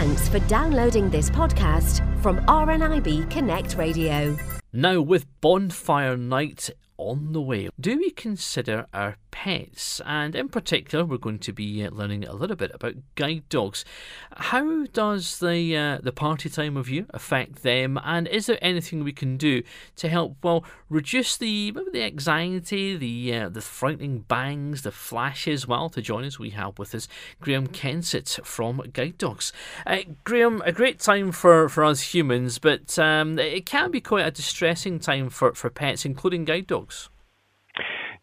Thanks for downloading this podcast from RNIB Connect Radio. Now, with Bonfire Night on the way, do we consider our pets? And in particular, we're going to be uh, learning a little bit about guide dogs. How does the uh, the party time of year affect them? And is there anything we can do to help well reduce the maybe the anxiety, the uh, the frightening bangs, the flashes? Well, to join us, we have with us Graham Kensett from Guide Dogs. Uh, Graham, a great time for, for us humans, but um, it can be quite a distressing time for, for pets, including guide dogs.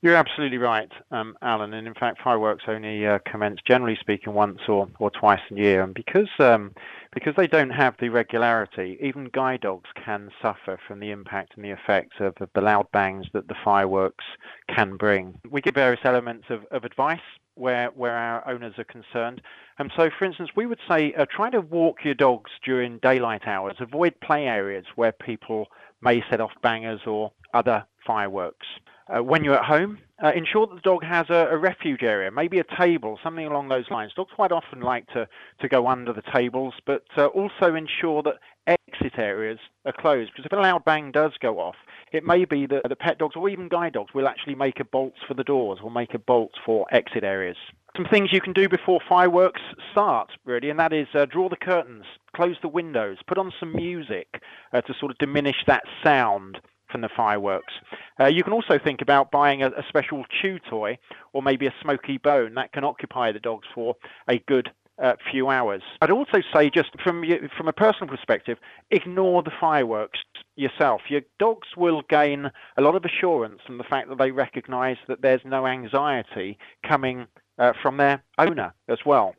You're absolutely right, um, Allan. And in fact, fireworks only uh, commence, generally speaking, once or, or twice a year. And because um, because they don't have the regularity, even guide dogs can suffer from the impact and the effects of the loud bangs that the fireworks can bring. We give various elements of, of advice where where our owners are concerned. And so, for instance, we would say uh, try to walk your dogs during daylight hours. Avoid play areas where people may set off bangers or other fireworks. Uh, when you're at home, uh, ensure that the dog has a, a, refuge area, maybe a table, something along those lines. Dogs quite often like to, to go under the tables, but uh, also ensure that exit areas are closed. Because if a loud bang does go off, it may be that the pet dogs or even guide dogs will actually make a bolt for the doors or make a bolt for exit areas. Some things you can do before fireworks start, really, and that is uh, draw the curtains, close the windows, put on some music uh, to sort of diminish that sound from the fireworks. Uh, you can also think about buying a, a, special chew toy or maybe a smoky bone that can occupy the dogs for a good uh, few hours. I'd also say, just from from a personal perspective, ignore the fireworks yourself. Your dogs will gain a lot of assurance from the fact that they recognise that there's no anxiety coming uh, from their owner as well.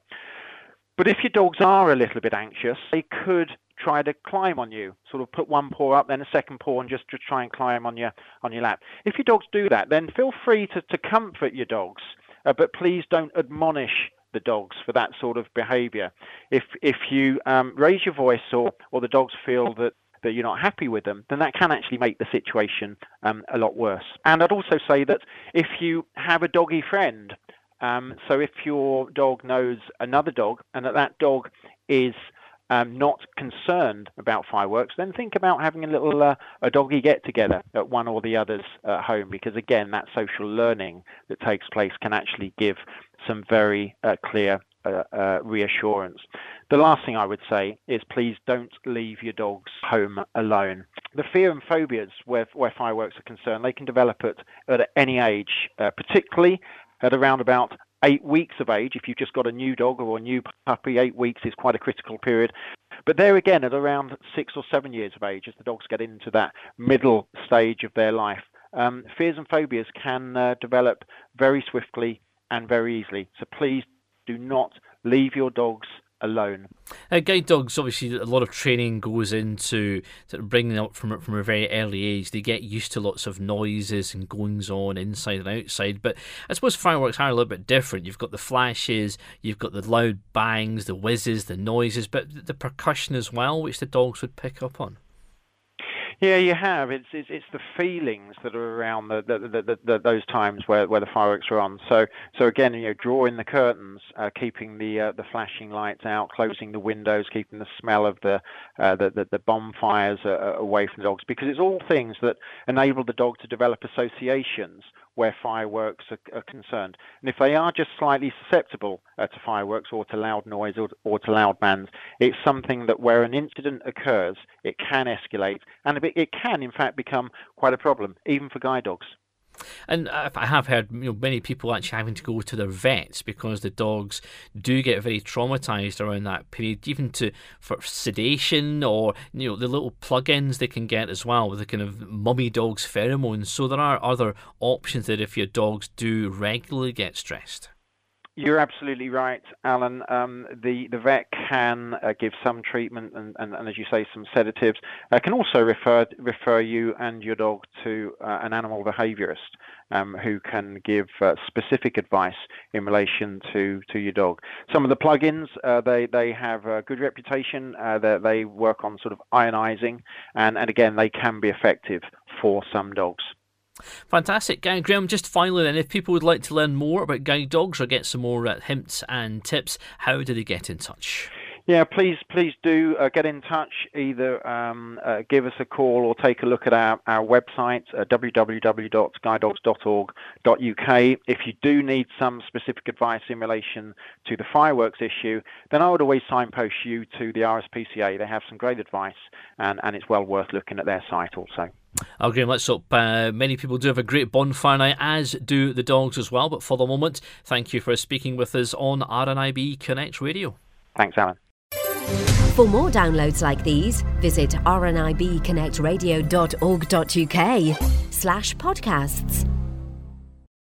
But if your dogs are a little bit anxious, they could try to climb on you. Sort of put one paw up, then a second paw, and just to try and climb on your on your lap. If your dogs do that, then feel free to, to comfort your dogs, uh, but please don't admonish the dogs for that sort of behaviour. If if you um, raise your voice or or the dogs feel that that you're not happy with them, then that can actually make the situation um, a lot worse. And I'd also say that if you have a doggy friend, um, so if your dog knows another dog and that that dog is um, not concerned about fireworks, then think about having a little uh, a doggy get together at one or the other's uh, home because again, that social learning that takes place can actually give some very uh, clear uh, uh, reassurance. The last thing I would say is please don't leave your dogs home alone. The fear and phobias where, where fireworks are concerned, they can develop at, at any age, uh, particularly at around about eight weeks of age, if you've just got a new dog or a new puppy, eight weeks is quite a critical period. But there again, at around six or seven years of age, as the dogs get into that middle stage of their life, um, fears and phobias can uh, develop very swiftly and very easily. So please do not leave your dogs alone. Uh, guide dogs, obviously, a lot of training goes into sort of bringing them up from from a very early age. They get used to lots of noises and goings on inside and outside. But I suppose fireworks are a little bit different. You've got the flashes, you've got the loud bangs, the whizzes, the noises, but the percussion as well, which the dogs would pick up on. Yeah, you have. It's it's, it's the feelings that are around the, the, the, the, those times where, where the fireworks are on. So so again, you know, drawing the curtains, uh, keeping the uh, the flashing lights out, closing the windows, keeping the smell of the uh, the, the, the bonfires uh, away from the dogs, because it's all things that enable the dog to develop associations where fireworks are, are, concerned. And if they are just slightly susceptible uh, to fireworks or to loud noise or, or, to loud bands, it's something that where an incident occurs, it can escalate and it can, in fact, become quite a problem, even for guide dogs. And I have heard you know, many people actually having to go to their vets because the dogs do get very traumatized around that period, even to for sedation or you know the little plug-ins they can get as well with the kind of mummy dogs pheromones. So there are other options that if your dogs do regularly get stressed. You're absolutely right, Allan. Um, the the vet can uh, give some treatment and, and, and, as you say, some sedatives. Uh, can also refer refer you and your dog to uh, an animal behaviourist um, who can give uh, specific advice in relation to, to your dog. Some of the plugins uh, they they have a good reputation. Uh, they, they work on sort of ionizing, and, and again they can be effective for some dogs. Fantastic. Guy Graham, just finally then, if people would like to learn more about guide dogs or get some more uh, hints and tips, how do they get in touch? Yeah, please, please do uh, get in touch. Either um, uh, give us a call or take a look at our, our website, uh. If you do need some specific advice in relation to the fireworks issue, then I would always signpost you to the RSPCA. They have some great advice, and, and it's well worth looking at their site also. Okay, let's hope uh, many people do have a great bonfire night, as do the dogs as well. But for the moment, thank you for speaking with us on RNIB Connect Radio. Thanks, Allan. For more downloads like these, visit rnibconnectradio.org.uk slash podcasts.